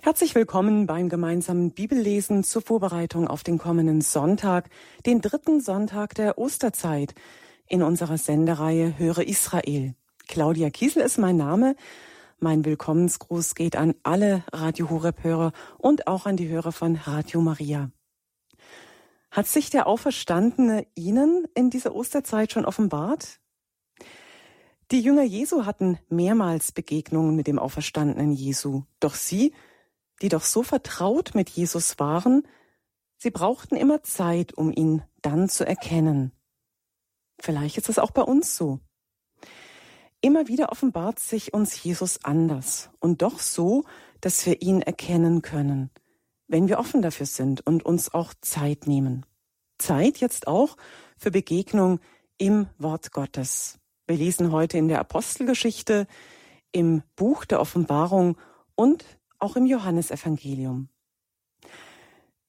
Herzlich willkommen beim gemeinsamen Bibellesen zur Vorbereitung auf den kommenden Sonntag, den dritten Sonntag der Osterzeit in unserer Sendereihe Höre Israel. Claudia Kiesel ist mein Name. Mein Willkommensgruß geht an alle Radio Horeb-Hörer und auch an die Hörer von Radio Maria. Hat sich der Auferstandene Ihnen in dieser Osterzeit schon offenbart? Die Jünger Jesu hatten mehrmals Begegnungen mit dem Auferstandenen Jesu, doch sie die doch so vertraut mit Jesus waren, sie brauchten immer Zeit, um ihn dann zu erkennen. Vielleicht ist es auch bei uns so. Immer wieder offenbart sich uns Jesus anders und doch so, dass wir ihn erkennen können, wenn wir offen dafür sind und uns auch Zeit nehmen. Zeit jetzt auch für Begegnung im Wort Gottes. Wir lesen heute in der Apostelgeschichte, im Buch der Offenbarung und auch im Johannesevangelium.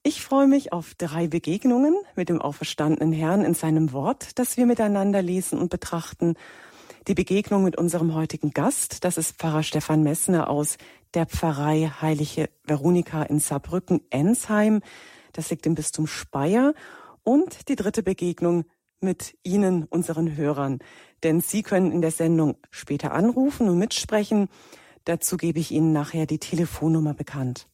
Ich freue mich auf drei Begegnungen mit dem auferstandenen Herrn in seinem Wort, das wir miteinander lesen und betrachten. Die Begegnung mit unserem heutigen Gast, das ist Pfarrer Stefan Messner aus der Pfarrei Heilige Veronika in Saarbrücken-Ensheim. Das liegt im Bistum Speyer. Und die dritte Begegnung mit Ihnen, unseren Hörern. Denn Sie können in der Sendung später anrufen und mitsprechen. Dazu gebe ich Ihnen nachher die Telefonnummer bekannt.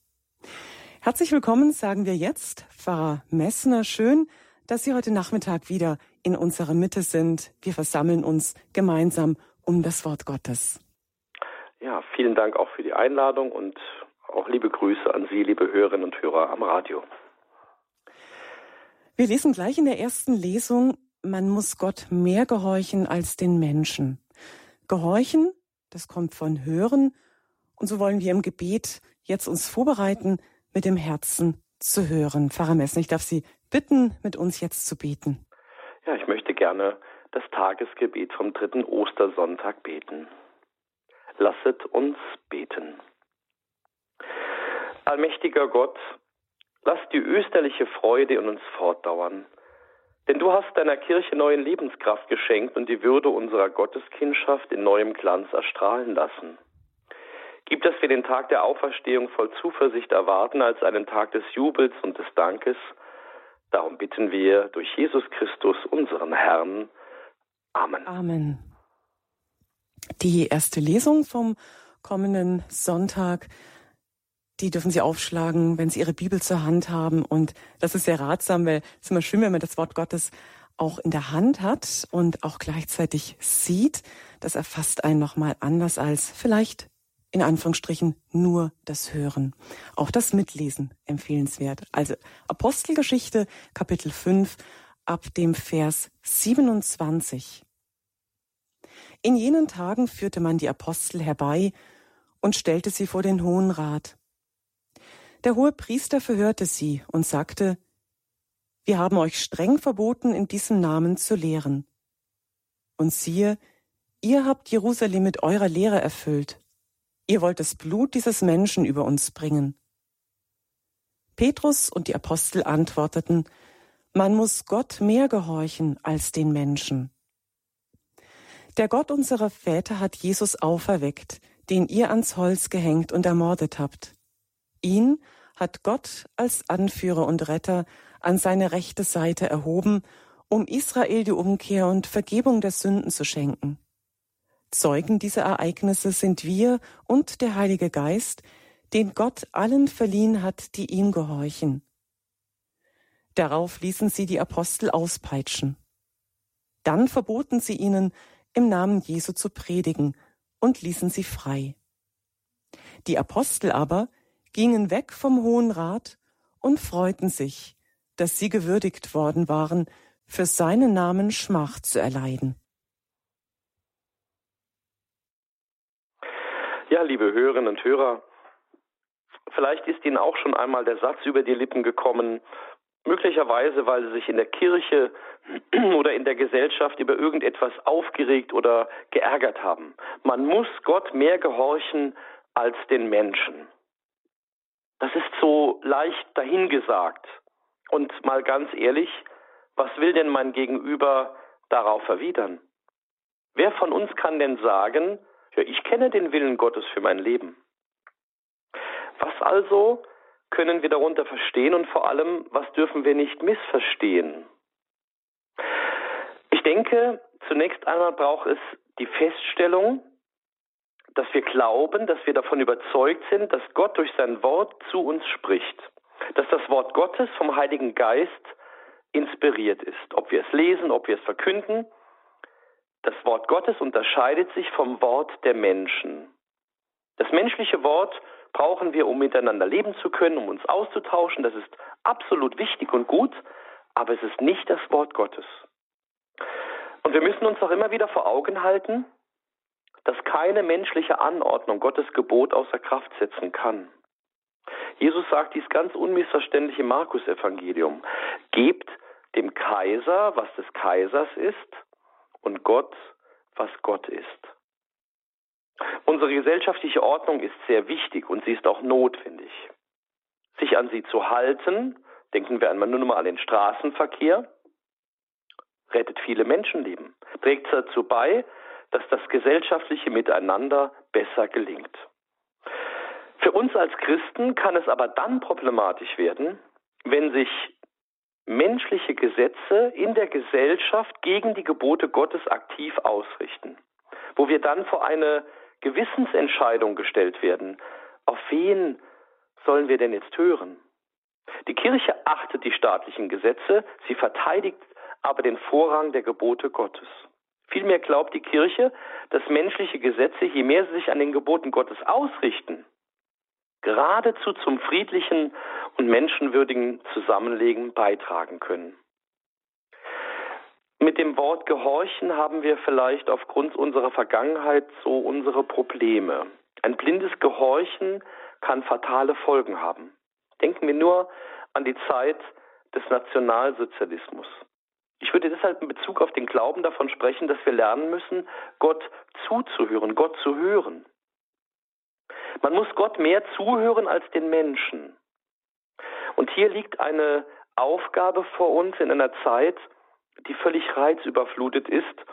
Herzlich willkommen, sagen wir jetzt, Pfarrer Messner. Schön, dass Sie heute Nachmittag wieder in unserer Mitte sind. Wir versammeln uns gemeinsam um das Wort Gottes. Ja, vielen Dank auch für die Einladung und auch liebe Grüße an Sie, liebe Hörerinnen und Hörer am Radio. Wir lesen gleich in der ersten Lesung, man muss Gott mehr gehorchen als den Menschen. Gehorchen das kommt von Hören. Und so wollen wir im Gebet jetzt uns vorbereiten, mit dem Herzen zu hören. Pfarrer Messen, ich darf Sie bitten, mit uns jetzt zu beten. Ja, ich möchte gerne das Tagesgebet vom dritten Ostersonntag beten. Lasset uns beten. Allmächtiger Gott, lass die österliche Freude in uns fortdauern denn du hast deiner Kirche neuen Lebenskraft geschenkt und die Würde unserer Gotteskindschaft in neuem Glanz erstrahlen lassen. Gib, dass wir den Tag der Auferstehung voll Zuversicht erwarten als einen Tag des Jubels und des Dankes. Darum bitten wir durch Jesus Christus, unseren Herrn. Amen. Amen. Die erste Lesung vom kommenden Sonntag die dürfen Sie aufschlagen, wenn Sie Ihre Bibel zur Hand haben. Und das ist sehr ratsam, weil es ist immer schön, wenn man das Wort Gottes auch in der Hand hat und auch gleichzeitig sieht. Das erfasst einen nochmal anders als vielleicht in Anführungsstrichen nur das Hören. Auch das Mitlesen empfehlenswert. Also Apostelgeschichte Kapitel 5 ab dem Vers 27. In jenen Tagen führte man die Apostel herbei und stellte sie vor den Hohen Rat. Der hohe Priester verhörte sie und sagte, wir haben euch streng verboten, in diesem Namen zu lehren. Und siehe, ihr habt Jerusalem mit eurer Lehre erfüllt. Ihr wollt das Blut dieses Menschen über uns bringen. Petrus und die Apostel antworteten, man muss Gott mehr gehorchen als den Menschen. Der Gott unserer Väter hat Jesus auferweckt, den ihr ans Holz gehängt und ermordet habt. Ihn hat Gott als Anführer und Retter an seine rechte Seite erhoben, um Israel die Umkehr und Vergebung der Sünden zu schenken. Zeugen dieser Ereignisse sind wir und der Heilige Geist, den Gott allen verliehen hat, die ihm gehorchen. Darauf ließen sie die Apostel auspeitschen. Dann verboten sie ihnen, im Namen Jesu zu predigen und ließen sie frei. Die Apostel aber gingen weg vom Hohen Rat und freuten sich, dass sie gewürdigt worden waren, für seinen Namen Schmach zu erleiden. Ja, liebe Hörerinnen und Hörer, vielleicht ist Ihnen auch schon einmal der Satz über die Lippen gekommen, möglicherweise weil Sie sich in der Kirche oder in der Gesellschaft über irgendetwas aufgeregt oder geärgert haben. Man muss Gott mehr gehorchen als den Menschen. Das ist so leicht dahingesagt. Und mal ganz ehrlich, was will denn mein Gegenüber darauf erwidern? Wer von uns kann denn sagen, ja, ich kenne den Willen Gottes für mein Leben? Was also können wir darunter verstehen und vor allem, was dürfen wir nicht missverstehen? Ich denke, zunächst einmal braucht es die Feststellung, dass wir glauben, dass wir davon überzeugt sind, dass Gott durch sein Wort zu uns spricht, dass das Wort Gottes vom Heiligen Geist inspiriert ist. Ob wir es lesen, ob wir es verkünden, das Wort Gottes unterscheidet sich vom Wort der Menschen. Das menschliche Wort brauchen wir, um miteinander leben zu können, um uns auszutauschen. Das ist absolut wichtig und gut, aber es ist nicht das Wort Gottes. Und wir müssen uns auch immer wieder vor Augen halten, dass keine menschliche Anordnung Gottes Gebot außer Kraft setzen kann. Jesus sagt dies ganz unmissverständlich im Markus-Evangelium. Gebt dem Kaiser, was des Kaisers ist, und Gott, was Gott ist. Unsere gesellschaftliche Ordnung ist sehr wichtig und sie ist auch notwendig. Sich an sie zu halten, denken wir einmal nur mal an den Straßenverkehr, rettet viele Menschenleben, trägt dazu bei, dass das gesellschaftliche Miteinander besser gelingt. Für uns als Christen kann es aber dann problematisch werden, wenn sich menschliche Gesetze in der Gesellschaft gegen die Gebote Gottes aktiv ausrichten, wo wir dann vor eine Gewissensentscheidung gestellt werden. Auf wen sollen wir denn jetzt hören? Die Kirche achtet die staatlichen Gesetze, sie verteidigt aber den Vorrang der Gebote Gottes. Vielmehr glaubt die Kirche, dass menschliche Gesetze, je mehr sie sich an den Geboten Gottes ausrichten, geradezu zum friedlichen und menschenwürdigen Zusammenleben beitragen können. Mit dem Wort gehorchen haben wir vielleicht aufgrund unserer Vergangenheit so unsere Probleme. Ein blindes Gehorchen kann fatale Folgen haben. Denken wir nur an die Zeit des Nationalsozialismus. Ich würde deshalb in Bezug auf den Glauben davon sprechen, dass wir lernen müssen, Gott zuzuhören, Gott zu hören. Man muss Gott mehr zuhören als den Menschen. Und hier liegt eine Aufgabe vor uns in einer Zeit, die völlig reizüberflutet ist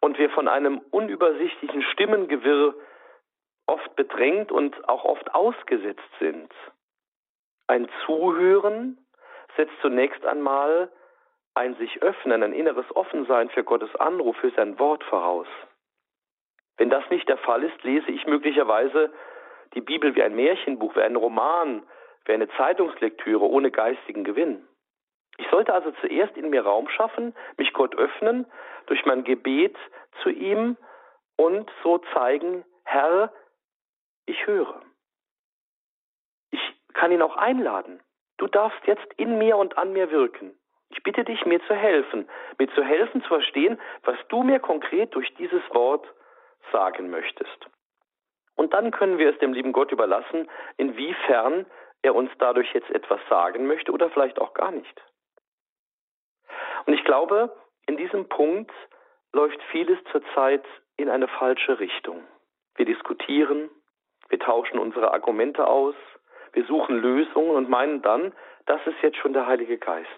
und wir von einem unübersichtlichen Stimmengewirr oft bedrängt und auch oft ausgesetzt sind. Ein Zuhören setzt zunächst einmal ein sich öffnen, ein inneres Offensein für Gottes Anruf, für sein Wort voraus. Wenn das nicht der Fall ist, lese ich möglicherweise die Bibel wie ein Märchenbuch, wie ein Roman, wie eine Zeitungslektüre ohne geistigen Gewinn. Ich sollte also zuerst in mir Raum schaffen, mich Gott öffnen, durch mein Gebet zu ihm und so zeigen, Herr, ich höre. Ich kann ihn auch einladen. Du darfst jetzt in mir und an mir wirken. Ich bitte dich, mir zu helfen, mir zu helfen zu verstehen, was du mir konkret durch dieses Wort sagen möchtest. Und dann können wir es dem lieben Gott überlassen, inwiefern er uns dadurch jetzt etwas sagen möchte oder vielleicht auch gar nicht. Und ich glaube, in diesem Punkt läuft vieles zurzeit in eine falsche Richtung. Wir diskutieren, wir tauschen unsere Argumente aus, wir suchen Lösungen und meinen dann, das ist jetzt schon der Heilige Geist.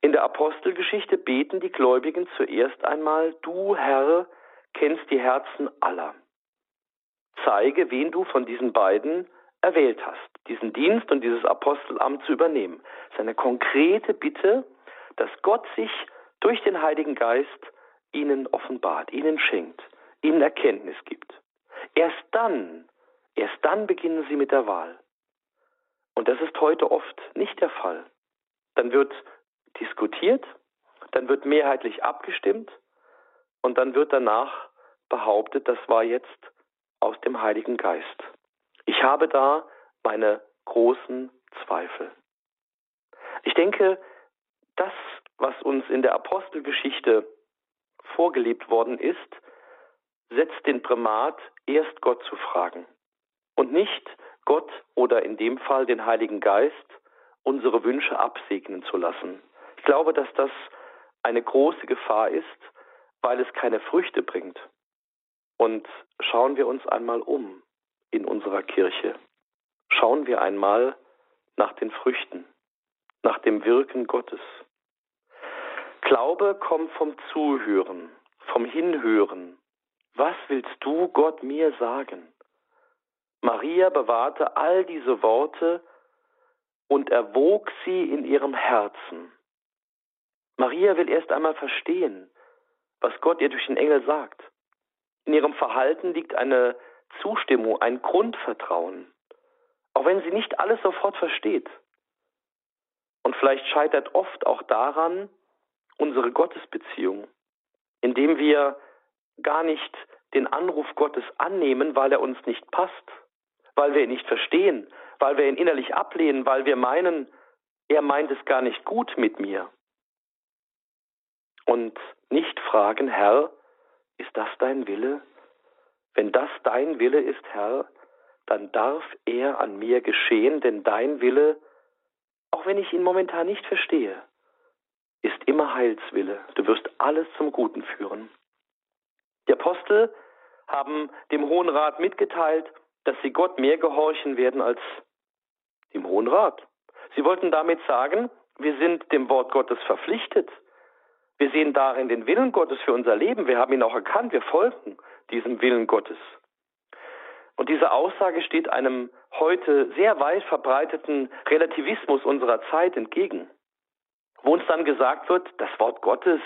In der Apostelgeschichte beten die Gläubigen zuerst einmal, du Herr kennst die Herzen aller. Zeige, wen du von diesen beiden erwählt hast, diesen Dienst und dieses Apostelamt zu übernehmen. Das ist eine konkrete Bitte, dass Gott sich durch den Heiligen Geist ihnen offenbart, ihnen schenkt, ihnen Erkenntnis gibt. Erst dann, erst dann beginnen sie mit der Wahl. Und das ist heute oft nicht der Fall. Dann wird diskutiert, dann wird mehrheitlich abgestimmt und dann wird danach behauptet, das war jetzt aus dem Heiligen Geist. Ich habe da meine großen Zweifel. Ich denke, das, was uns in der Apostelgeschichte vorgelebt worden ist, setzt den Primat, erst Gott zu fragen und nicht Gott oder in dem Fall den Heiligen Geist unsere Wünsche absegnen zu lassen. Ich glaube, dass das eine große Gefahr ist, weil es keine Früchte bringt. Und schauen wir uns einmal um in unserer Kirche. Schauen wir einmal nach den Früchten, nach dem Wirken Gottes. Glaube kommt vom Zuhören, vom Hinhören. Was willst du Gott mir sagen? Maria bewahrte all diese Worte und erwog sie in ihrem Herzen. Maria will erst einmal verstehen, was Gott ihr durch den Engel sagt. In ihrem Verhalten liegt eine Zustimmung, ein Grundvertrauen, auch wenn sie nicht alles sofort versteht. Und vielleicht scheitert oft auch daran unsere Gottesbeziehung, indem wir gar nicht den Anruf Gottes annehmen, weil er uns nicht passt, weil wir ihn nicht verstehen, weil wir ihn innerlich ablehnen, weil wir meinen, er meint es gar nicht gut mit mir. Und nicht fragen, Herr, ist das dein Wille? Wenn das dein Wille ist, Herr, dann darf er an mir geschehen, denn dein Wille, auch wenn ich ihn momentan nicht verstehe, ist immer Heilswille. Du wirst alles zum Guten führen. Die Apostel haben dem Hohen Rat mitgeteilt, dass sie Gott mehr gehorchen werden als dem Hohen Rat. Sie wollten damit sagen, wir sind dem Wort Gottes verpflichtet. Wir sehen darin den Willen Gottes für unser Leben. Wir haben ihn auch erkannt. Wir folgen diesem Willen Gottes. Und diese Aussage steht einem heute sehr weit verbreiteten Relativismus unserer Zeit entgegen, wo uns dann gesagt wird, das Wort Gottes,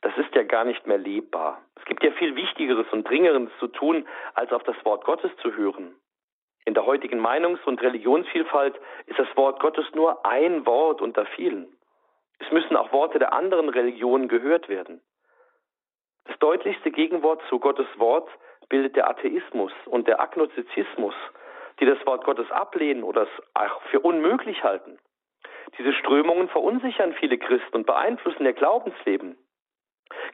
das ist ja gar nicht mehr lebbar. Es gibt ja viel Wichtigeres und Dringeres zu tun, als auf das Wort Gottes zu hören. In der heutigen Meinungs- und Religionsvielfalt ist das Wort Gottes nur ein Wort unter vielen. Es müssen auch Worte der anderen Religionen gehört werden. Das deutlichste Gegenwort zu Gottes Wort bildet der Atheismus und der Agnostizismus, die das Wort Gottes ablehnen oder es auch für unmöglich halten. Diese Strömungen verunsichern viele Christen und beeinflussen ihr Glaubensleben.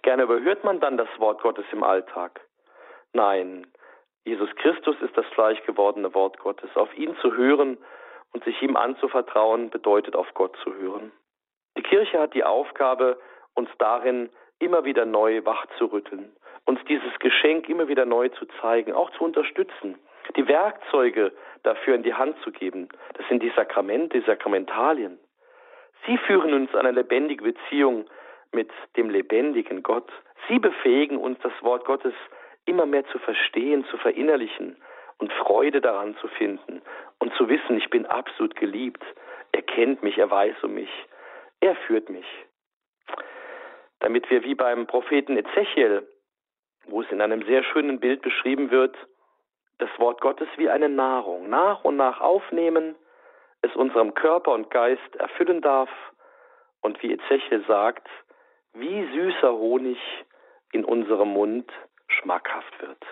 Gerne überhört man dann das Wort Gottes im Alltag. Nein, Jesus Christus ist das gleich gewordene Wort Gottes. Auf ihn zu hören und sich ihm anzuvertrauen, bedeutet auf Gott zu hören. Die Kirche hat die Aufgabe, uns darin immer wieder neu wachzurütteln, uns dieses Geschenk immer wieder neu zu zeigen, auch zu unterstützen, die Werkzeuge dafür in die Hand zu geben. Das sind die Sakramente, die Sakramentalien. Sie führen uns eine lebendige Beziehung mit dem lebendigen Gott. Sie befähigen uns, das Wort Gottes immer mehr zu verstehen, zu verinnerlichen und Freude daran zu finden und zu wissen, ich bin absolut geliebt. Er kennt mich, er weiß um mich, er führt mich. Damit wir wie beim Propheten Ezechiel, wo es in einem sehr schönen Bild beschrieben wird, das Wort Gottes wie eine Nahrung nach und nach aufnehmen, es unserem Körper und Geist erfüllen darf und wie Ezechiel sagt, wie süßer Honig in unserem Mund schmackhaft wird.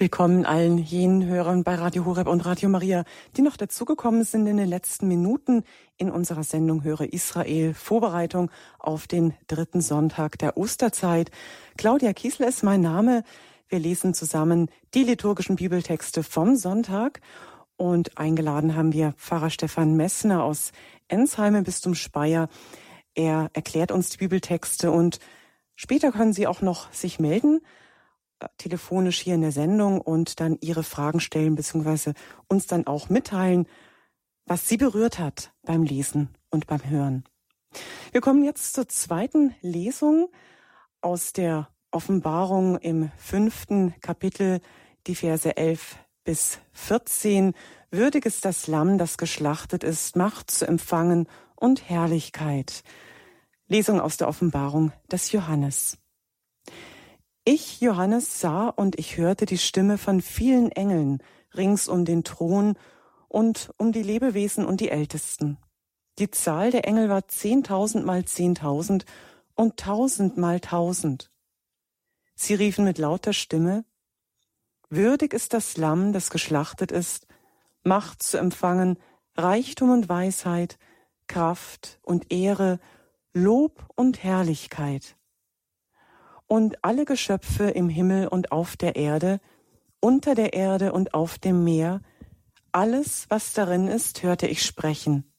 Willkommen allen jenen Hörern bei Radio Horeb und Radio Maria, die noch dazugekommen sind in den letzten Minuten in unserer Sendung Höre Israel, Vorbereitung auf den dritten Sonntag der Osterzeit. Claudia Kiesel ist mein Name. Wir lesen zusammen die liturgischen Bibeltexte vom Sonntag und eingeladen haben wir Pfarrer Stefan Messner aus Ensheim im Bistum Speyer. Er erklärt uns die Bibeltexte und später können Sie auch noch sich melden telefonisch hier in der Sendung und dann Ihre Fragen stellen bzw. uns dann auch mitteilen, was Sie berührt hat beim Lesen und beim Hören. Wir kommen jetzt zur zweiten Lesung aus der Offenbarung im fünften Kapitel, die Verse 11 bis 14. Würdig ist das Lamm, das geschlachtet ist, Macht zu empfangen und Herrlichkeit. Lesung aus der Offenbarung des Johannes. Ich, Johannes, sah und ich hörte die Stimme von vielen Engeln rings um den Thron und um die Lebewesen und die Ältesten. Die Zahl der Engel war zehntausend mal zehntausend und tausend mal tausend. Sie riefen mit lauter Stimme, Würdig ist das Lamm, das geschlachtet ist, Macht zu empfangen, Reichtum und Weisheit, Kraft und Ehre, Lob und Herrlichkeit. Und alle Geschöpfe im Himmel und auf der Erde, unter der Erde und auf dem Meer, alles, was darin ist, hörte ich sprechen.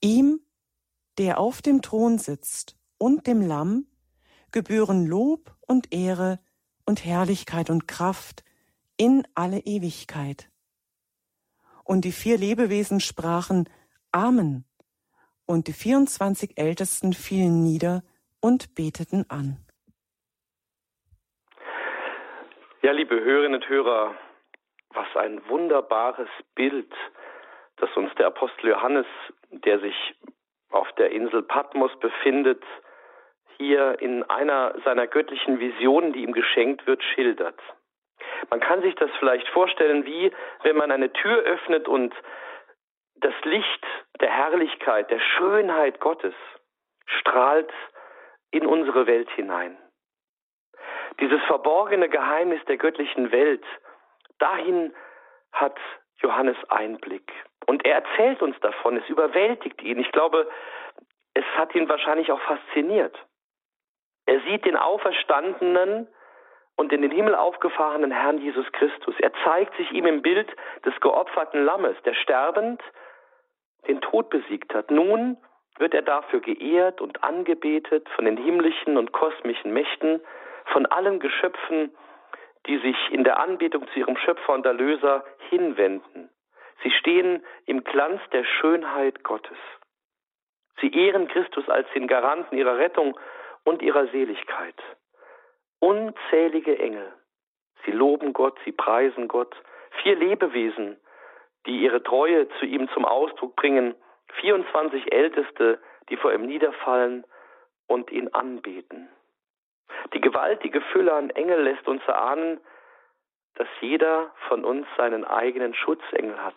Ihm, der auf dem Thron sitzt, und dem Lamm, gebühren Lob und Ehre und Herrlichkeit und Kraft in alle Ewigkeit. Und die vier Lebewesen sprachen Amen. Und die 24 Ältesten fielen nieder und beteten an. Ja, liebe Hörerinnen und Hörer, was ein wunderbares Bild, das uns der Apostel Johannes, der sich auf der Insel Patmos befindet, hier in einer seiner göttlichen Visionen, die ihm geschenkt wird, schildert. Man kann sich das vielleicht vorstellen, wie wenn man eine Tür öffnet und das Licht der Herrlichkeit, der Schönheit Gottes strahlt in unsere Welt hinein. Dieses verborgene Geheimnis der göttlichen Welt, dahin hat Johannes Einblick. Und er erzählt uns davon, es überwältigt ihn. Ich glaube, es hat ihn wahrscheinlich auch fasziniert. Er sieht den Auferstandenen und in den Himmel aufgefahrenen Herrn Jesus Christus. Er zeigt sich ihm im Bild des geopferten Lammes, der sterbend den Tod besiegt hat. Nun wird er dafür geehrt und angebetet von den himmlischen und kosmischen Mächten, von allen Geschöpfen, die sich in der Anbetung zu ihrem Schöpfer und Erlöser hinwenden. Sie stehen im Glanz der Schönheit Gottes. Sie ehren Christus als den Garanten ihrer Rettung und ihrer Seligkeit. Unzählige Engel. Sie loben Gott, sie preisen Gott. Vier Lebewesen, die ihre Treue zu ihm zum Ausdruck bringen. 24 Älteste, die vor ihm niederfallen und ihn anbeten. Die gewaltige Fülle an Engel lässt uns erahnen, dass jeder von uns seinen eigenen Schutzengel hat.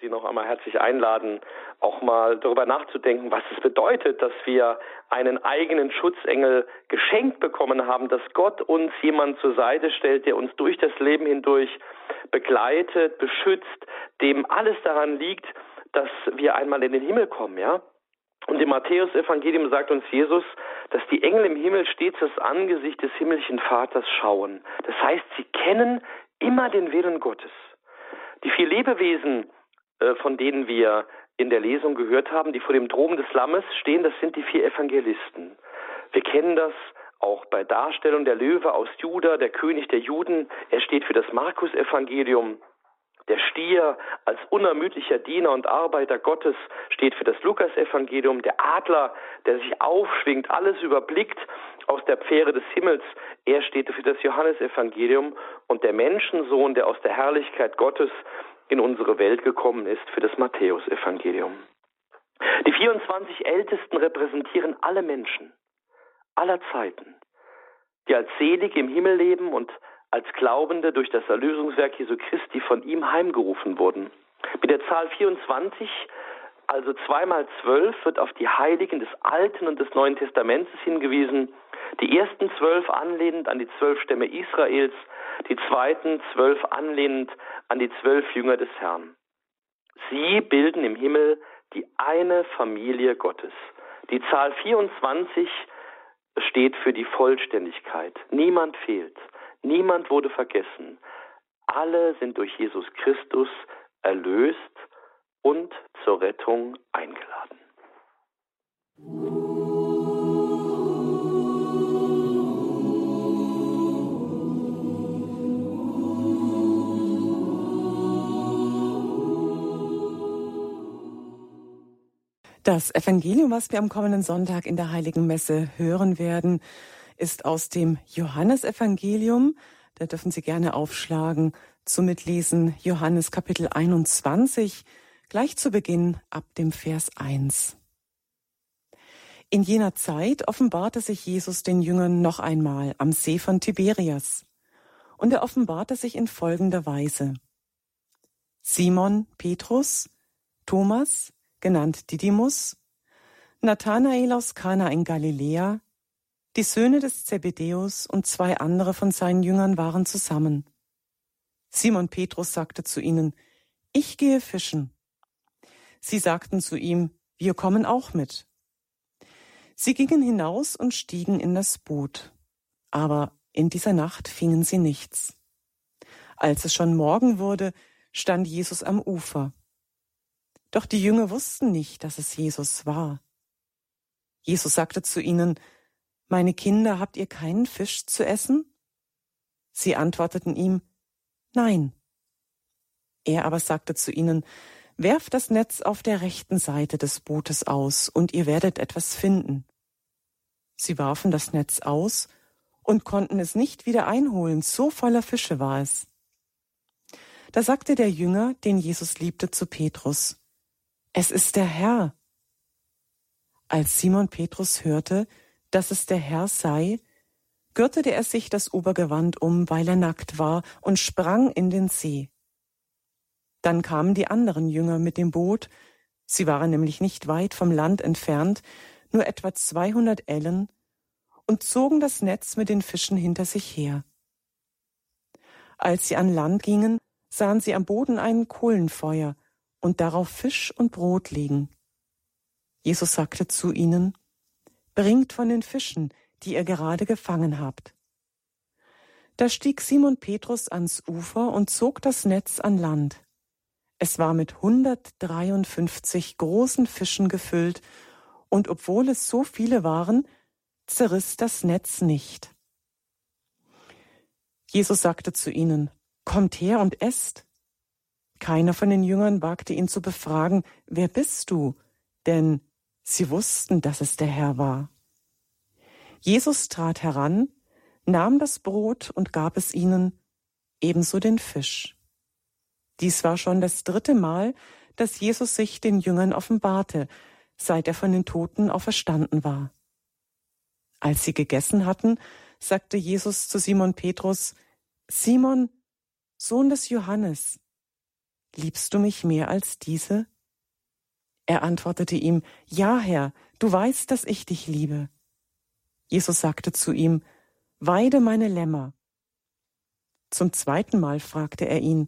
Sie noch einmal herzlich einladen, auch mal darüber nachzudenken, was es bedeutet, dass wir einen eigenen Schutzengel geschenkt bekommen haben, dass Gott uns jemand zur Seite stellt, der uns durch das Leben hindurch begleitet, beschützt, dem alles daran liegt, dass wir einmal in den Himmel kommen, ja? Und im Matthäus-Evangelium sagt uns Jesus, dass die Engel im Himmel stets das Angesicht des himmlischen Vaters schauen. Das heißt, sie kennen immer den Willen Gottes. Die vier Lebewesen, äh, von denen wir in der Lesung gehört haben, die vor dem Thron des Lammes stehen, das sind die vier Evangelisten. Wir kennen das auch bei Darstellung der Löwe aus Juda, der König der Juden. Er steht für das Markus-Evangelium. Der Stier als unermüdlicher Diener und Arbeiter Gottes steht für das Lukas-Evangelium. Der Adler, der sich aufschwingt, alles überblickt aus der Pfäre des Himmels, er steht für das Johannesevangelium. Und der Menschensohn, der aus der Herrlichkeit Gottes in unsere Welt gekommen ist, für das Matthäusevangelium. Die 24 Ältesten repräsentieren alle Menschen aller Zeiten, die als selig im Himmel leben und als Glaubende durch das Erlösungswerk Jesu Christi von ihm heimgerufen wurden. Mit der Zahl 24, also zweimal zwölf, wird auf die Heiligen des Alten und des Neuen Testamentes hingewiesen. Die ersten zwölf anlehnend an die zwölf Stämme Israels, die zweiten zwölf anlehnend an die zwölf Jünger des Herrn. Sie bilden im Himmel die eine Familie Gottes. Die Zahl 24 steht für die Vollständigkeit. Niemand fehlt. Niemand wurde vergessen. Alle sind durch Jesus Christus erlöst und zur Rettung eingeladen. Das Evangelium, was wir am kommenden Sonntag in der Heiligen Messe hören werden, ist aus dem Johannesevangelium. Da dürfen Sie gerne aufschlagen zum Mitlesen Johannes Kapitel 21, gleich zu Beginn ab dem Vers 1. In jener Zeit offenbarte sich Jesus den Jüngern noch einmal am See von Tiberias. Und er offenbarte sich in folgender Weise. Simon Petrus, Thomas, genannt Didymus, Nathanael aus Kana in Galiläa, die Söhne des Zebedäus und zwei andere von seinen Jüngern waren zusammen. Simon Petrus sagte zu ihnen, Ich gehe fischen. Sie sagten zu ihm, Wir kommen auch mit. Sie gingen hinaus und stiegen in das Boot. Aber in dieser Nacht fingen sie nichts. Als es schon Morgen wurde, stand Jesus am Ufer. Doch die Jünger wussten nicht, dass es Jesus war. Jesus sagte zu ihnen, Meine Kinder, habt ihr keinen Fisch zu essen? Sie antworteten ihm, Nein. Er aber sagte zu ihnen, Werft das Netz auf der rechten Seite des Bootes aus, und ihr werdet etwas finden. Sie warfen das Netz aus und konnten es nicht wieder einholen, so voller Fische war es. Da sagte der Jünger, den Jesus liebte, zu Petrus, Es ist der Herr. Als Simon Petrus hörte, dass es der Herr sei, gürtete er sich das Obergewand um, weil er nackt war, und sprang in den See. Dann kamen die anderen Jünger mit dem Boot, sie waren nämlich nicht weit vom Land entfernt, nur etwa 200 Ellen, und zogen das Netz mit den Fischen hinter sich her. Als sie an Land gingen, sahen sie am Boden ein Kohlenfeuer und darauf Fisch und Brot liegen. Jesus sagte zu ihnen, Bringt von den Fischen, die ihr gerade gefangen habt. Da stieg Simon Petrus ans Ufer und zog das Netz an Land. Es war mit 153 großen Fischen gefüllt, und obwohl es so viele waren, zerriss das Netz nicht. Jesus sagte zu ihnen, Kommt her und esst. Keiner von den Jüngern wagte ihn zu befragen, Wer bist du? Denn sie wussten, dass es der Herr war. Jesus trat heran, nahm das Brot und gab es ihnen, ebenso den Fisch. Dies war schon das dritte Mal, dass Jesus sich den Jüngern offenbarte, seit er von den Toten auferstanden war. Als sie gegessen hatten, sagte Jesus zu Simon Petrus, Simon, Sohn des Johannes, liebst du mich mehr als diese? Er antwortete ihm, Ja, Herr, du weißt, dass ich dich liebe. Jesus sagte zu ihm, Weide meine Lämmer. Zum zweiten Mal fragte er ihn,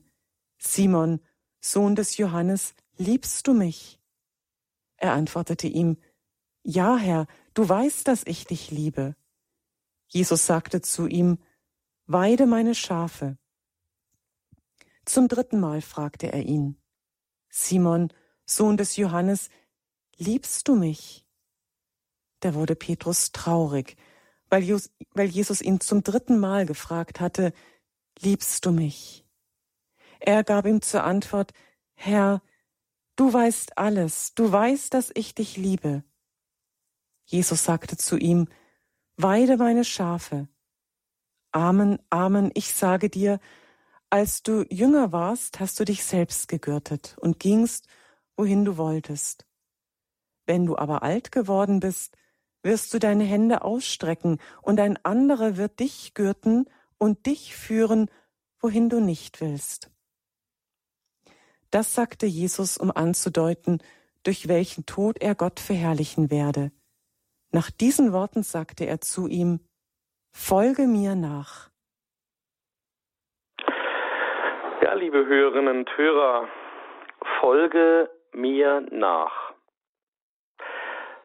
Simon, Sohn des Johannes, liebst du mich? Er antwortete ihm, Ja, Herr, du weißt, dass ich dich liebe. Jesus sagte zu ihm, Weide meine Schafe. Zum dritten Mal fragte er ihn, Simon, Sohn des Johannes, liebst du mich? Da wurde Petrus traurig, weil Jesus ihn zum dritten Mal gefragt hatte, liebst du mich? Er gab ihm zur Antwort, Herr, du weißt alles, du weißt, dass ich dich liebe. Jesus sagte zu ihm, Weide meine Schafe. Amen, Amen, ich sage dir, als du jünger warst, hast du dich selbst gegürtet und gingst, wohin du wolltest. Wenn du aber alt geworden bist, wirst du deine Hände ausstrecken, und ein anderer wird dich gürten und dich führen, wohin du nicht willst. Das sagte Jesus, um anzudeuten, durch welchen Tod er Gott verherrlichen werde. Nach diesen Worten sagte er zu ihm, Folge mir nach. Ja, liebe Hörerinnen und Hörer, folge mir nach.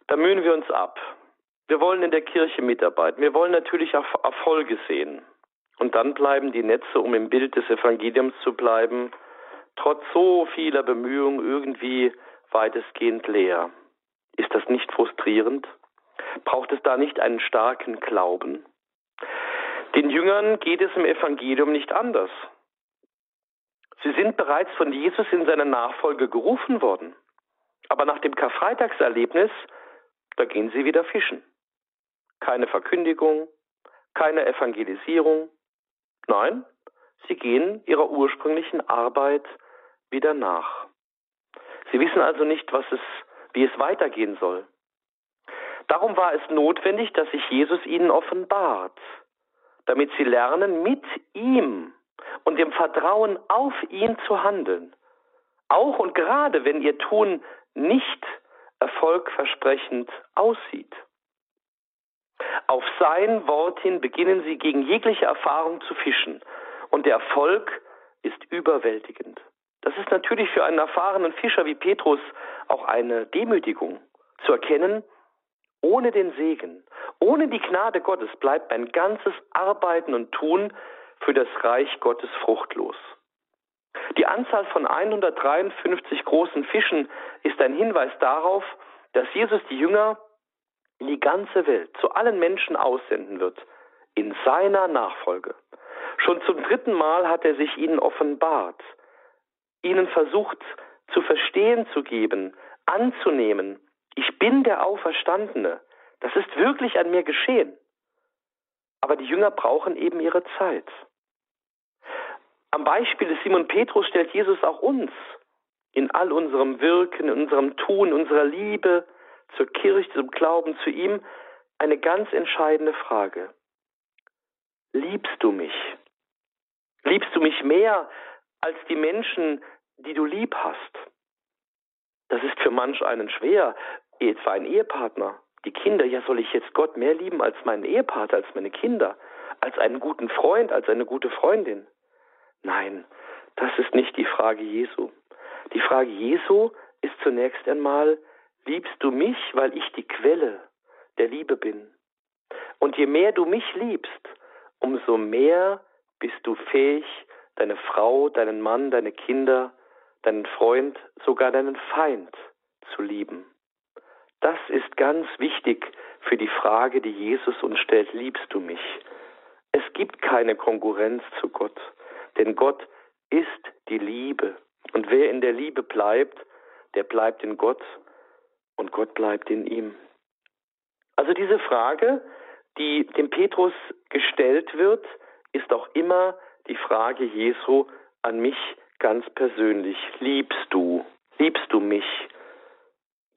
Da mühen wir uns ab. Wir wollen in der Kirche mitarbeiten. Wir wollen natürlich auch Erfolge sehen. Und dann bleiben die Netze, um im Bild des Evangeliums zu bleiben, trotz so vieler Bemühungen irgendwie weitestgehend leer. Ist das nicht frustrierend? Braucht es da nicht einen starken Glauben? Den Jüngern geht es im Evangelium nicht anders. Sie sind bereits von Jesus in seine Nachfolge gerufen worden. Aber nach dem Karfreitagserlebnis, da gehen sie wieder fischen. Keine Verkündigung, keine Evangelisierung. Nein, sie gehen ihrer ursprünglichen Arbeit wieder nach. Sie wissen also nicht, was es, wie es weitergehen soll. Darum war es notwendig, dass sich Jesus ihnen offenbart, damit sie lernen, mit ihm und dem Vertrauen auf ihn zu handeln. Auch und gerade, wenn ihr Tun nicht erfolgversprechend aussieht. Auf sein Wort hin beginnen sie gegen jegliche Erfahrung zu fischen und der Erfolg ist überwältigend. Das ist natürlich für einen erfahrenen Fischer wie Petrus auch eine Demütigung zu erkennen, ohne den Segen, ohne die Gnade Gottes bleibt ein ganzes Arbeiten und Tun für das Reich Gottes fruchtlos. Die Anzahl von 153 großen Fischen ist ein Hinweis darauf, dass Jesus die Jünger in die ganze Welt, zu allen Menschen aussenden wird, in seiner Nachfolge. Schon zum dritten Mal hat er sich ihnen offenbart ihnen versucht zu verstehen zu geben, anzunehmen, ich bin der Auferstandene. Das ist wirklich an mir geschehen. Aber die Jünger brauchen eben ihre Zeit. Am Beispiel des Simon Petrus stellt Jesus auch uns in all unserem Wirken, in unserem Tun, unserer Liebe zur Kirche, zum Glauben zu ihm eine ganz entscheidende Frage. Liebst du mich? Liebst du mich mehr als die Menschen, die du lieb hast? Das ist für manch einen schwer, etwa ein Ehepartner. Die Kinder, ja, soll ich jetzt Gott mehr lieben als meinen Ehepartner, als meine Kinder, als einen guten Freund, als eine gute Freundin? Nein, das ist nicht die Frage Jesu. Die Frage Jesu ist zunächst einmal, liebst du mich, weil ich die Quelle der Liebe bin? Und je mehr du mich liebst, umso mehr bist du fähig, deine Frau, deinen Mann, deine Kinder, deinen Freund, sogar deinen Feind zu lieben. Das ist ganz wichtig für die Frage, die Jesus uns stellt, liebst du mich? Es gibt keine Konkurrenz zu Gott, denn Gott ist die Liebe. Und wer in der Liebe bleibt, der bleibt in Gott und Gott bleibt in ihm. Also diese Frage, die dem Petrus gestellt wird, ist auch immer die Frage Jesu an mich ganz persönlich. Liebst du? Liebst du mich?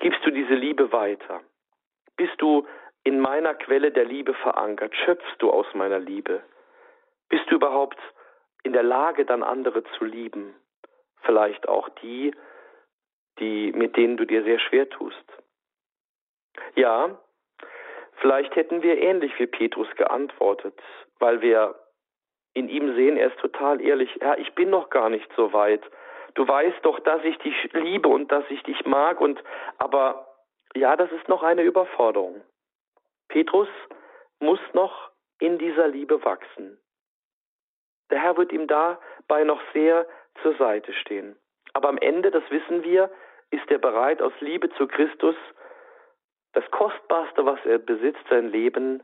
Gibst du diese Liebe weiter? Bist du in meiner Quelle der Liebe verankert? Schöpfst du aus meiner Liebe? Bist du überhaupt in der Lage, dann andere zu lieben? Vielleicht auch die, die, mit denen du dir sehr schwer tust. Ja, vielleicht hätten wir ähnlich wie Petrus geantwortet, weil wir in ihm sehen, er ist total ehrlich. Ja, ich bin noch gar nicht so weit. Du weißt doch, dass ich dich liebe und dass ich dich mag und aber ja, das ist noch eine Überforderung. Petrus muss noch in dieser Liebe wachsen. Der Herr wird ihm dabei noch sehr zur Seite stehen. Aber am Ende, das wissen wir, ist er bereit, aus Liebe zu Christus das Kostbarste, was er besitzt, sein Leben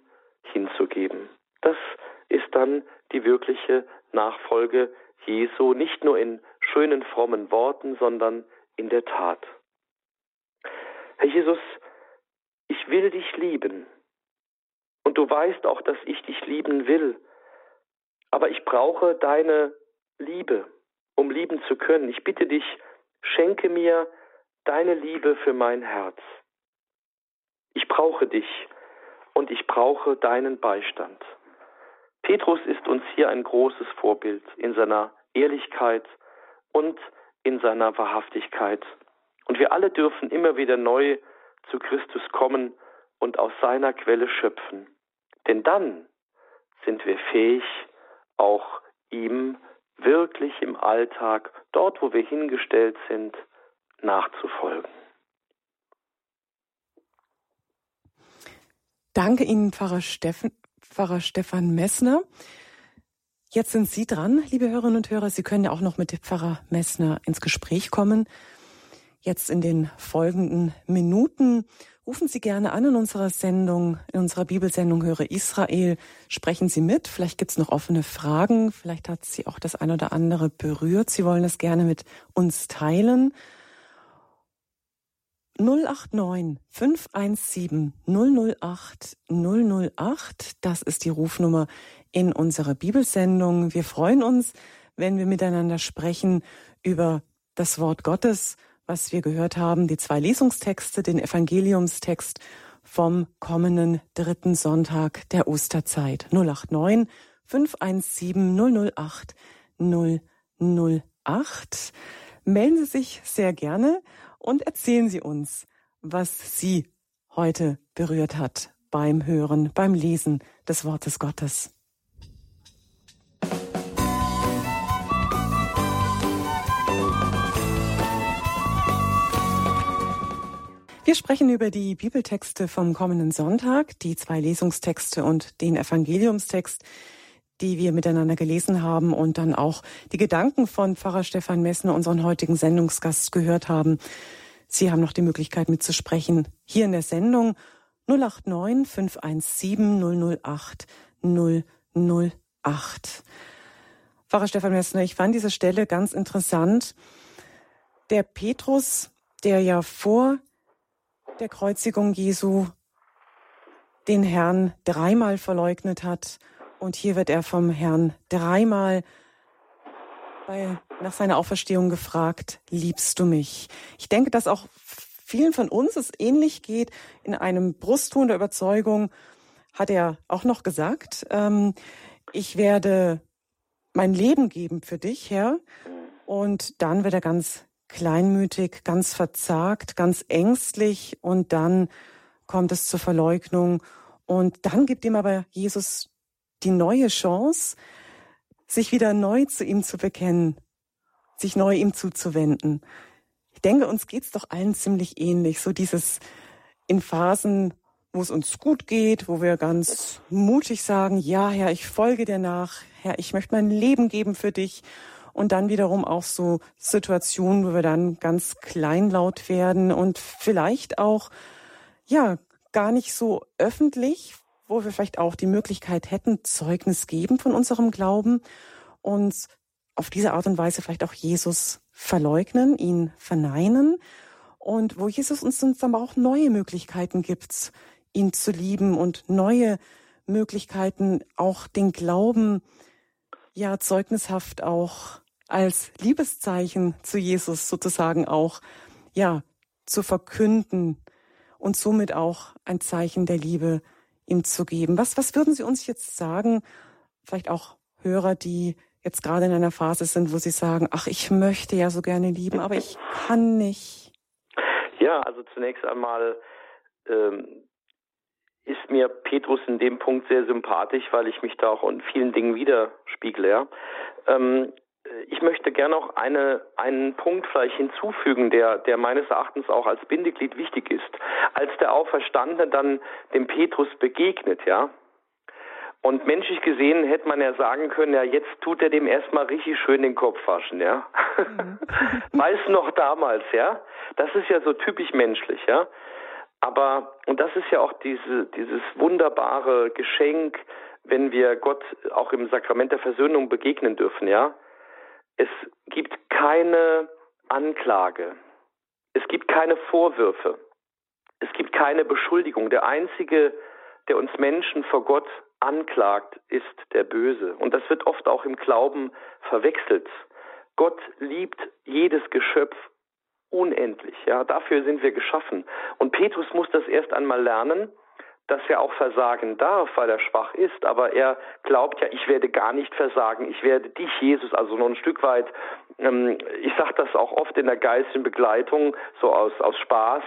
hinzugeben. Das ist dann die wirkliche Nachfolge Jesu, nicht nur in schönen, frommen Worten, sondern in der Tat. Herr Jesus, ich will dich lieben. Und du weißt auch, dass ich dich lieben will. Aber ich brauche deine Liebe, um lieben zu können. Ich bitte dich, schenke mir deine Liebe für mein Herz. Ich brauche dich und ich brauche deinen Beistand. Petrus ist uns hier ein großes Vorbild in seiner Ehrlichkeit und in seiner Wahrhaftigkeit. Und wir alle dürfen immer wieder neu zu Christus kommen und aus seiner Quelle schöpfen. Denn dann sind wir fähig, auch ihm wirklich im Alltag, dort wo wir hingestellt sind, nachzufolgen. Danke Ihnen, Pfarrer, Steffen, Pfarrer Stefan Messner. Jetzt sind Sie dran, liebe Hörerinnen und Hörer. Sie können ja auch noch mit Pfarrer Messner ins Gespräch kommen. Jetzt in den folgenden Minuten rufen Sie gerne an in unserer Sendung, in unserer Bibelsendung Höre Israel. Sprechen Sie mit. Vielleicht gibt es noch offene Fragen. Vielleicht hat Sie auch das ein oder andere berührt. Sie wollen das gerne mit uns teilen. 089 517 008 008. Das ist die Rufnummer in unserer Bibelsendung. Wir freuen uns, wenn wir miteinander sprechen über das Wort Gottes, was wir gehört haben, die zwei Lesungstexte, den Evangeliumstext vom kommenden dritten Sonntag der Osterzeit. 089 517 008 008. Melden Sie sich sehr gerne und erzählen Sie uns, was Sie heute berührt hat beim Hören, beim Lesen des Wortes Gottes. Wir sprechen über die Bibeltexte vom kommenden Sonntag, die zwei Lesungstexte und den Evangeliumstext, die wir miteinander gelesen haben und dann auch die Gedanken von Pfarrer Stefan Messner, unseren heutigen Sendungsgast, gehört haben. Sie haben noch die Möglichkeit mitzusprechen hier in der Sendung 089 517 008 008. Pfarrer Stefan Messner, ich fand diese Stelle ganz interessant, Der Petrus, der ja vor der Kreuzigung Jesu den Herrn dreimal verleugnet hat. Und hier wird er vom Herrn dreimal bei, nach seiner Auferstehung gefragt, liebst du mich? Ich denke, dass auch vielen von uns es ähnlich geht. In einem Brustton der Überzeugung hat er auch noch gesagt, ähm, ich werde mein Leben geben für dich, Herr. Und dann wird er ganz kleinmütig, ganz verzagt, ganz ängstlich und dann kommt es zur Verleugnung und dann gibt ihm aber Jesus die neue Chance, sich wieder neu zu ihm zu bekennen, sich neu ihm zuzuwenden. Ich denke, uns geht's doch allen ziemlich ähnlich. So dieses in Phasen, wo es uns gut geht, wo wir ganz mutig sagen, ja, Herr, ich folge dir nach. Herr, ich möchte mein Leben geben für dich. Und dann wiederum auch so Situationen, wo wir dann ganz kleinlaut werden und vielleicht auch, ja, gar nicht so öffentlich, wo wir vielleicht auch die Möglichkeit hätten, Zeugnis geben von unserem Glauben und auf diese Art und Weise vielleicht auch Jesus verleugnen, ihn verneinen. Und wo Jesus uns dann auch neue Möglichkeiten gibt, ihn zu lieben und neue Möglichkeiten, auch den Glauben ja zeugnishaft auch als Liebeszeichen zu Jesus sozusagen auch ja zu verkünden und somit auch ein Zeichen der Liebe ihm zu geben. Was, was würden Sie uns jetzt sagen, vielleicht auch Hörer, die jetzt gerade in einer Phase sind, wo sie sagen, ach, ich möchte ja so gerne lieben, aber ich kann nicht? Ja, also zunächst einmal ähm, ist mir Petrus in dem Punkt sehr sympathisch, weil ich mich da auch in vielen Dingen widerspiegle. Ja. Ähm, ich möchte gerne noch eine, einen Punkt vielleicht hinzufügen, der, der meines Erachtens auch als Bindeglied wichtig ist. Als der Auferstandene dann dem Petrus begegnet, ja, und menschlich gesehen hätte man ja sagen können, ja, jetzt tut er dem erstmal richtig schön den Kopf waschen, ja. Mhm. Weiß noch damals, ja. Das ist ja so typisch menschlich, ja. Aber, und das ist ja auch diese, dieses wunderbare Geschenk, wenn wir Gott auch im Sakrament der Versöhnung begegnen dürfen, ja. Es gibt keine Anklage. Es gibt keine Vorwürfe. Es gibt keine Beschuldigung. Der einzige, der uns Menschen vor Gott anklagt, ist der Böse. Und das wird oft auch im Glauben verwechselt. Gott liebt jedes Geschöpf unendlich. Ja, dafür sind wir geschaffen. Und Petrus muss das erst einmal lernen dass er auch versagen darf, weil er schwach ist, aber er glaubt ja, ich werde gar nicht versagen, ich werde dich, Jesus, also nur ein Stück weit, ähm, ich sage das auch oft in der geistigen Begleitung, so aus, aus Spaß,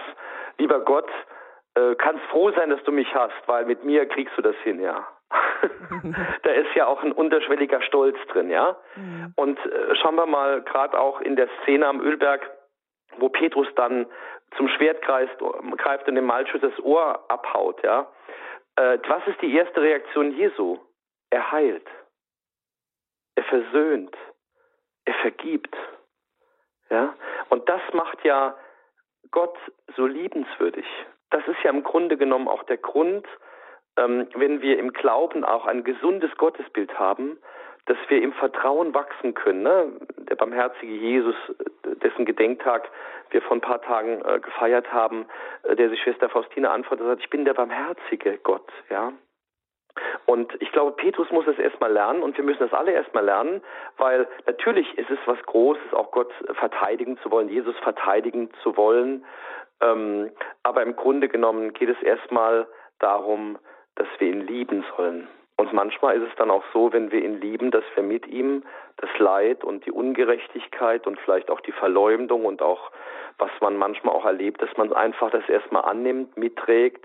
lieber Gott, äh, kannst froh sein, dass du mich hast, weil mit mir kriegst du das hin, ja. da ist ja auch ein unterschwelliger Stolz drin, ja. Mhm. Und äh, schauen wir mal gerade auch in der Szene am Ölberg, wo Petrus dann zum Schwert greift, greift und dem Malchus das Ohr abhaut, ja. Äh, was ist die erste Reaktion Jesu? Er heilt. Er versöhnt. Er vergibt. Ja. Und das macht ja Gott so liebenswürdig. Das ist ja im Grunde genommen auch der Grund, ähm, wenn wir im Glauben auch ein gesundes Gottesbild haben, dass wir im Vertrauen wachsen können. Ne? Der barmherzige Jesus, dessen Gedenktag wir vor ein paar Tagen äh, gefeiert haben, äh, der sich Schwester Faustina antwortet sagt, ich bin der barmherzige Gott, ja. Und ich glaube, Petrus muss das erstmal lernen und wir müssen das alle erstmal lernen, weil natürlich ist es was Großes, auch Gott verteidigen zu wollen, Jesus verteidigen zu wollen. Ähm, aber im Grunde genommen geht es erstmal darum, dass wir ihn lieben sollen. Und manchmal ist es dann auch so, wenn wir ihn lieben, dass wir mit ihm das Leid und die Ungerechtigkeit und vielleicht auch die Verleumdung und auch, was man manchmal auch erlebt, dass man einfach das erstmal annimmt, mitträgt,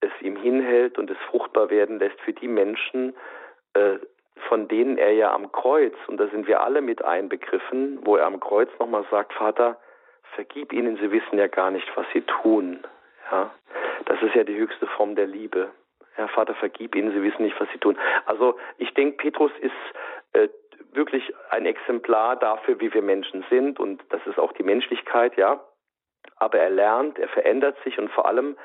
es ihm hinhält und es fruchtbar werden lässt für die Menschen, äh, von denen er ja am Kreuz, und da sind wir alle mit einbegriffen, wo er am Kreuz nochmal sagt, Vater, vergib ihnen, sie wissen ja gar nicht, was sie tun. Ja, das ist ja die höchste Form der Liebe. Herr Vater, vergib ihnen, sie wissen nicht, was sie tun. Also ich denke, Petrus ist äh, wirklich ein Exemplar dafür, wie wir Menschen sind und das ist auch die Menschlichkeit, ja. Aber er lernt, er verändert sich und vor allem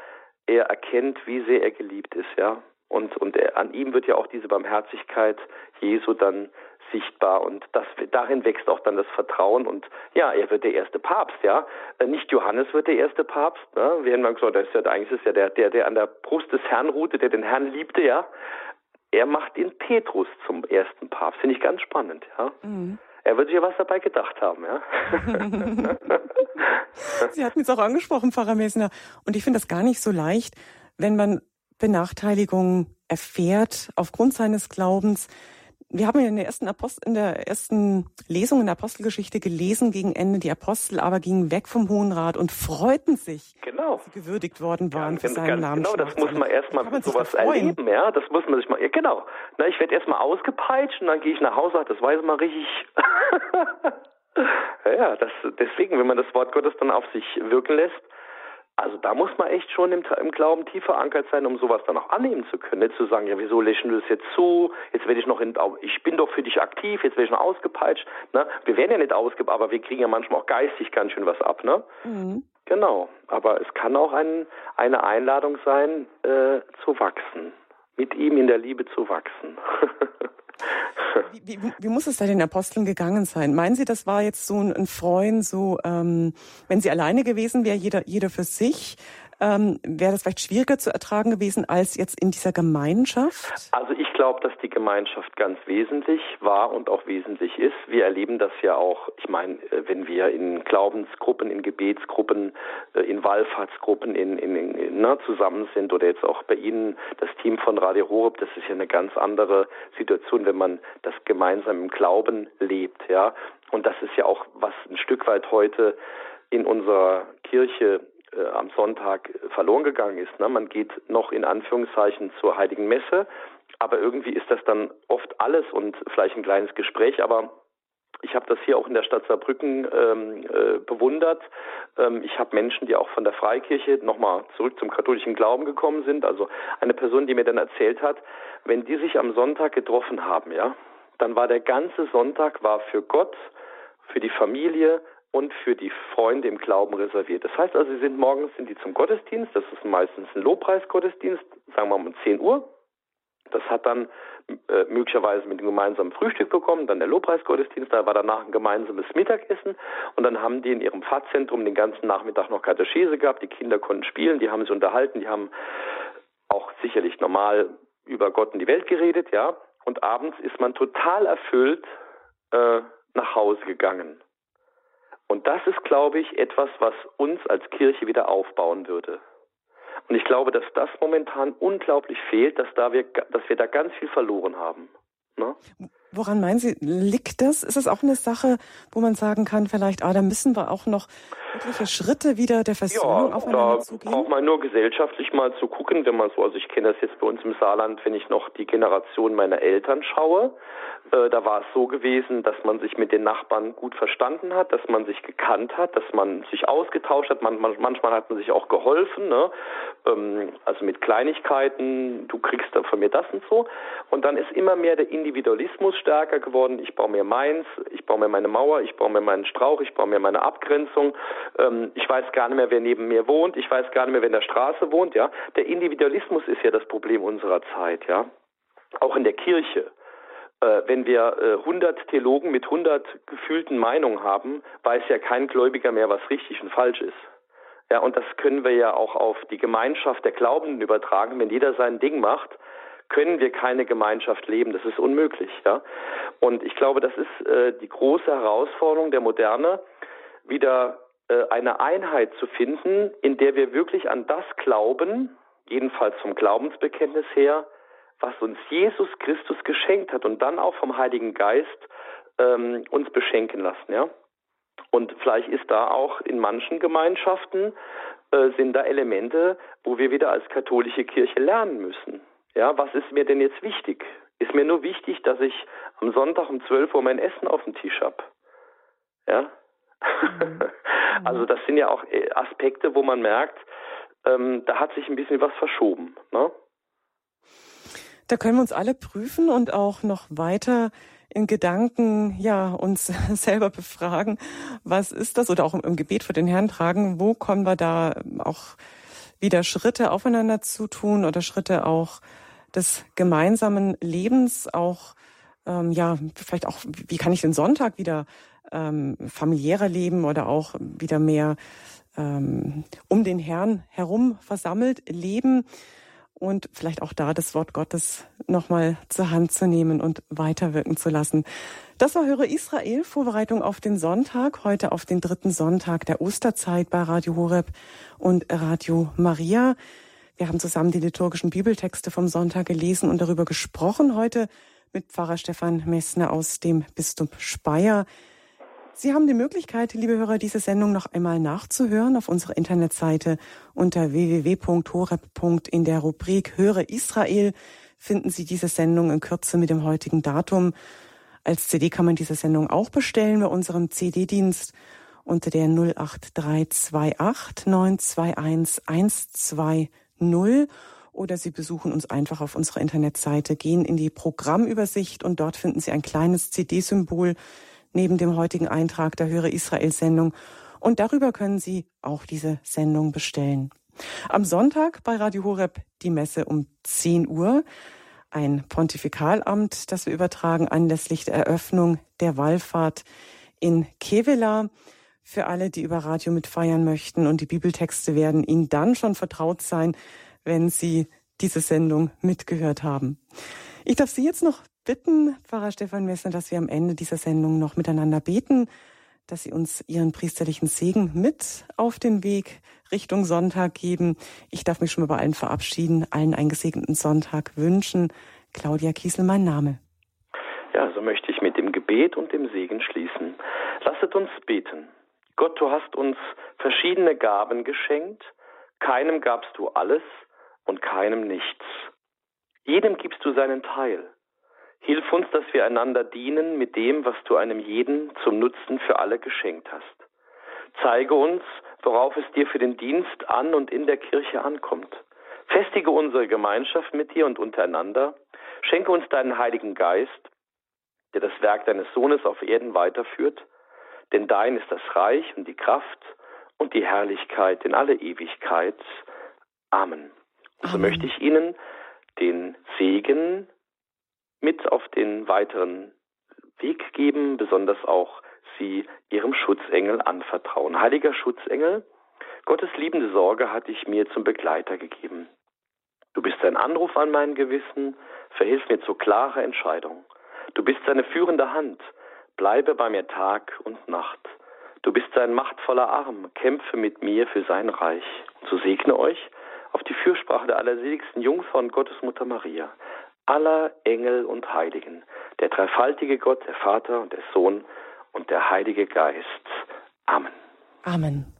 er erkennt, wie sehr er geliebt ist, ja. Und, und er, an ihm wird ja auch diese Barmherzigkeit Jesu dann sichtbar und das, darin wächst auch dann das Vertrauen und ja, er wird der erste Papst, ja. Äh, nicht Johannes wird der erste Papst, ne? Wir haben gesagt, das ist ja, eigentlich ist ja der, der, der an der Brust des Herrn ruhte, der den Herrn liebte, ja. Er macht ihn Petrus zum ersten Papst, finde ich ganz spannend, ja. Mhm. Er wird sich ja was dabei gedacht haben, ja. Sie hatten es auch angesprochen, Pfarrer Messner. Und ich finde das gar nicht so leicht, wenn man Benachteiligung erfährt aufgrund seines Glaubens, wir haben ja in der ersten Apostel, in der ersten Lesung in der Apostelgeschichte gelesen, gegen Ende die Apostel aber gingen weg vom Hohen Rat und freuten sich, genau. dass sie gewürdigt worden waren ganz, für seinen ganz Namen. Genau, das muss man erstmal sowas erleben, ja. Das muss man sich mal, ja, genau. Na, ich werde erstmal ausgepeitscht und dann gehe ich nach Hause, das weiß man richtig. ja, das, deswegen, wenn man das Wort Gottes dann auf sich wirken lässt, also da muss man echt schon im, im, Glauben tief verankert sein, um sowas dann auch annehmen zu können. Nicht zu sagen, ja, wieso lächeln du das jetzt zu? Jetzt werde ich noch in, ich bin doch für dich aktiv, jetzt werde ich noch ausgepeitscht. Ne? Wir werden ja nicht ausgepeitscht, aber wir kriegen ja manchmal auch geistig ganz schön was ab. Ne? Mhm. Genau, aber es kann auch ein, eine Einladung sein, äh, zu wachsen, mit ihm in der Liebe zu wachsen. Wie, wie, wie, muss es da den Aposteln gegangen sein? Meinen Sie, das war jetzt so ein, Freund, so ähm, wenn sie alleine gewesen wäre, jeder, jeder für sich, ähm, wäre das vielleicht schwieriger zu ertragen gewesen als jetzt in dieser Gemeinschaft? Also ich glaube, dass die Gemeinschaft ganz wesentlich war und auch wesentlich ist. Wir erleben das ja auch, ich meine, äh, wenn wir in Glaubensgruppen, in Gebetsgruppen, äh, in Wallfahrtsgruppen in, in, in, na, zusammen sind oder jetzt auch bei Ihnen das Team von Radio Horeb, das ist ja eine ganz andere Situation, wenn man das gemeinsam im Glauben lebt, ja. Und das ist ja auch, was ein Stück weit heute in unserer Kirche äh, am Sonntag verloren gegangen ist. Ne? Man geht noch in Anführungszeichen zur Heiligen Messe, aber irgendwie ist das dann oft alles und vielleicht ein kleines Gespräch, aber ich habe das hier auch in der Stadt Saarbrücken ähm, äh, bewundert. Ähm, ich habe Menschen, die auch von der Freikirche nochmal zurück zum katholischen Glauben gekommen sind. Also eine Person, die mir dann erzählt hat, wenn die sich am Sonntag getroffen haben, ja, dann war der ganze Sonntag war für Gott, für die Familie, und für die Freunde im Glauben reserviert. Das heißt also, sie sind morgens sind die zum Gottesdienst, das ist meistens ein Lobpreisgottesdienst, sagen wir mal um 10 Uhr. Das hat dann äh, möglicherweise mit dem gemeinsamen Frühstück bekommen, dann der Lobpreisgottesdienst, da war danach ein gemeinsames Mittagessen und dann haben die in ihrem Pfarrzentrum den ganzen Nachmittag noch Katechese gehabt, die Kinder konnten spielen, die haben sich unterhalten, die haben auch sicherlich normal über Gott und die Welt geredet, ja, und abends ist man total erfüllt äh, nach Hause gegangen. Und das ist, glaube ich, etwas, was uns als Kirche wieder aufbauen würde. Und ich glaube, dass das momentan unglaublich fehlt, dass, da wir, dass wir da ganz viel verloren haben. Ne? Woran meinen Sie, liegt das? Ist das auch eine Sache, wo man sagen kann, vielleicht, ah, da müssen wir auch noch wirkliche Schritte wieder der Versöhnung ja, aufeinander da zugehen? braucht man nur gesellschaftlich mal zu gucken, wenn man so, also ich kenne das jetzt bei uns im Saarland, wenn ich noch die Generation meiner Eltern schaue, äh, da war es so gewesen, dass man sich mit den Nachbarn gut verstanden hat, dass man sich gekannt hat, dass man sich ausgetauscht hat, man, man, manchmal hat man sich auch geholfen, ne? ähm, also mit Kleinigkeiten, du kriegst dann von mir das und so. Und dann ist immer mehr der Individualismus stärker geworden. Ich baue mir meins, ich baue mir meine Mauer, ich baue mir meinen Strauch, ich baue mir meine Abgrenzung. Ähm, ich weiß gar nicht mehr, wer neben mir wohnt. Ich weiß gar nicht mehr, wer in der Straße wohnt. Ja, der Individualismus ist ja das Problem unserer Zeit. Ja, auch in der Kirche. Äh, wenn wir äh, 100 Theologen mit 100 gefühlten Meinungen haben, weiß ja kein Gläubiger mehr, was richtig und falsch ist. Ja, und das können wir ja auch auf die Gemeinschaft der Glaubenden übertragen. Wenn jeder sein Ding macht, können wir keine Gemeinschaft leben. Das ist unmöglich. Ja? Und ich glaube, das ist äh, die große Herausforderung der Moderne, wieder eine Einheit zu finden, in der wir wirklich an das glauben, jedenfalls vom Glaubensbekenntnis her, was uns Jesus Christus geschenkt hat und dann auch vom Heiligen Geist ähm, uns beschenken lassen. Ja? Und vielleicht ist da auch in manchen Gemeinschaften äh, sind da Elemente, wo wir wieder als katholische Kirche lernen müssen. Ja, was ist mir denn jetzt wichtig? Ist mir nur wichtig, dass ich am Sonntag um 12 Uhr mein Essen auf dem Tisch habe. Ja? Mhm. also das sind ja auch äh, Aspekte, wo man merkt, ähm, da hat sich ein bisschen was verschoben. Ne? Da können wir uns alle prüfen und auch noch weiter in Gedanken ja uns selber befragen, was ist das oder auch im, Gebet für den Herrn tragen, wo kommen wir da auch wieder Schritte aufeinander zu tun oder Schritte auch des gemeinsamen Lebens auch ähm, ja, vielleicht auch, wie kann ich den Sonntag wieder ähm, familiärer leben oder auch wieder mehr ähm, um den Herrn herum versammelt leben und vielleicht auch da das Wort Gottes nochmal zur Hand zu nehmen und weiterwirken zu lassen. Das war Höre Israel, Vorbereitung auf den Sonntag, heute auf den dritten Sonntag der Osterzeit bei Radio Horeb und Radio Maria. Wir haben zusammen die liturgischen Bibeltexte vom Sonntag gelesen und darüber gesprochen. Heute mit Pfarrer Stefan Messner aus dem Bistum Speyer. Sie haben die Möglichkeit, liebe Hörer, diese Sendung noch einmal nachzuhören auf unserer Internetseite unter www.horeb. In der Rubrik Höre Israel finden Sie diese Sendung in Kürze mit dem heutigen Datum. Als CD kann man diese Sendung auch bestellen bei unserem CD-Dienst unter der 08328 921 120 oder Sie besuchen uns einfach auf unserer Internetseite, gehen in die Programmübersicht und dort finden Sie ein kleines CD-Symbol neben dem heutigen Eintrag der Höre Israel-Sendung und darüber können Sie auch diese Sendung bestellen. Am Sonntag bei Radio Horeb die Messe um 10 Uhr. Ein Pontifikalamt, das wir übertragen anlässlich der Eröffnung der Wallfahrt in Kevela. Für alle, die über Radio mitfeiern möchten und die Bibeltexte werden Ihnen dann schon vertraut sein, wenn Sie diese Sendung mitgehört haben. Ich darf Sie jetzt noch bitten, Pfarrer Stefan Messner, dass wir am Ende dieser Sendung noch miteinander beten, dass Sie uns Ihren priesterlichen Segen mit auf den Weg Richtung Sonntag geben. Ich darf mich schon mal bei allen verabschieden, allen einen gesegneten Sonntag wünschen. Claudia Kiesel, mein Name. Ja, so möchte ich mit dem Gebet und dem Segen schließen. Lasset uns beten. Gott, du hast uns verschiedene Gaben geschenkt. Keinem gabst du alles und keinem nichts. Jedem gibst du seinen Teil. Hilf uns, dass wir einander dienen mit dem, was du einem jeden zum Nutzen für alle geschenkt hast. Zeige uns, worauf es dir für den Dienst an und in der Kirche ankommt. Festige unsere Gemeinschaft mit dir und untereinander. Schenke uns deinen Heiligen Geist, der das Werk deines Sohnes auf Erden weiterführt. Denn dein ist das Reich und die Kraft und die Herrlichkeit in alle Ewigkeit. Amen. Und so möchte ich Ihnen den Segen mit auf den weiteren Weg geben, besonders auch sie ihrem Schutzengel anvertrauen. Heiliger Schutzengel, Gottes liebende Sorge hat dich mir zum Begleiter gegeben. Du bist ein Anruf an mein Gewissen, verhilf mir zur klaren Entscheidung. Du bist seine führende Hand, bleibe bei mir Tag und Nacht. Du bist sein machtvoller Arm, kämpfe mit mir für sein Reich. so segne euch auf die Fürsprache der allerseligsten Jungfrau und Gottesmutter Maria, aller Engel und Heiligen, der dreifaltige Gott, der Vater und der Sohn und der Heilige Geist. Amen. Amen.